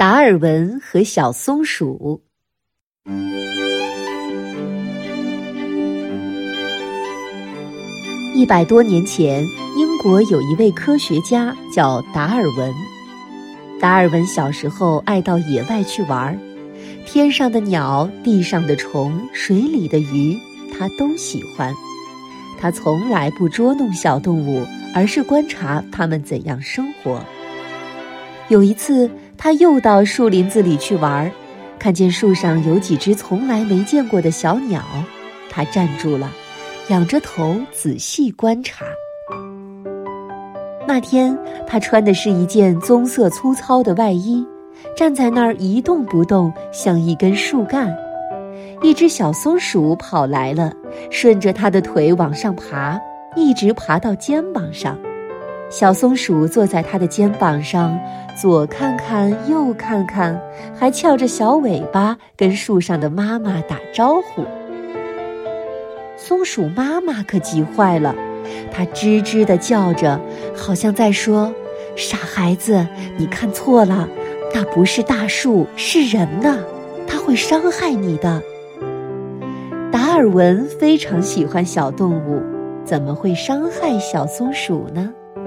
达尔文和小松鼠。一百多年前，英国有一位科学家叫达尔文。达尔文小时候爱到野外去玩，天上的鸟、地上的虫、水里的鱼，他都喜欢。他从来不捉弄小动物，而是观察它们怎样生活。有一次，他又到树林子里去玩，看见树上有几只从来没见过的小鸟，他站住了，仰着头仔细观察。那天，他穿的是一件棕色粗糙的外衣，站在那儿一动不动，像一根树干。一只小松鼠跑来了，顺着他的腿往上爬，一直爬到肩膀上。小松鼠坐在它的肩膀上，左看看，右看看，还翘着小尾巴跟树上的妈妈打招呼。松鼠妈妈可急坏了，它吱吱地叫着，好像在说：“傻孩子，你看错了，那不是大树，是人呢，它会伤害你的。”达尔文非常喜欢小动物，怎么会伤害小松鼠呢？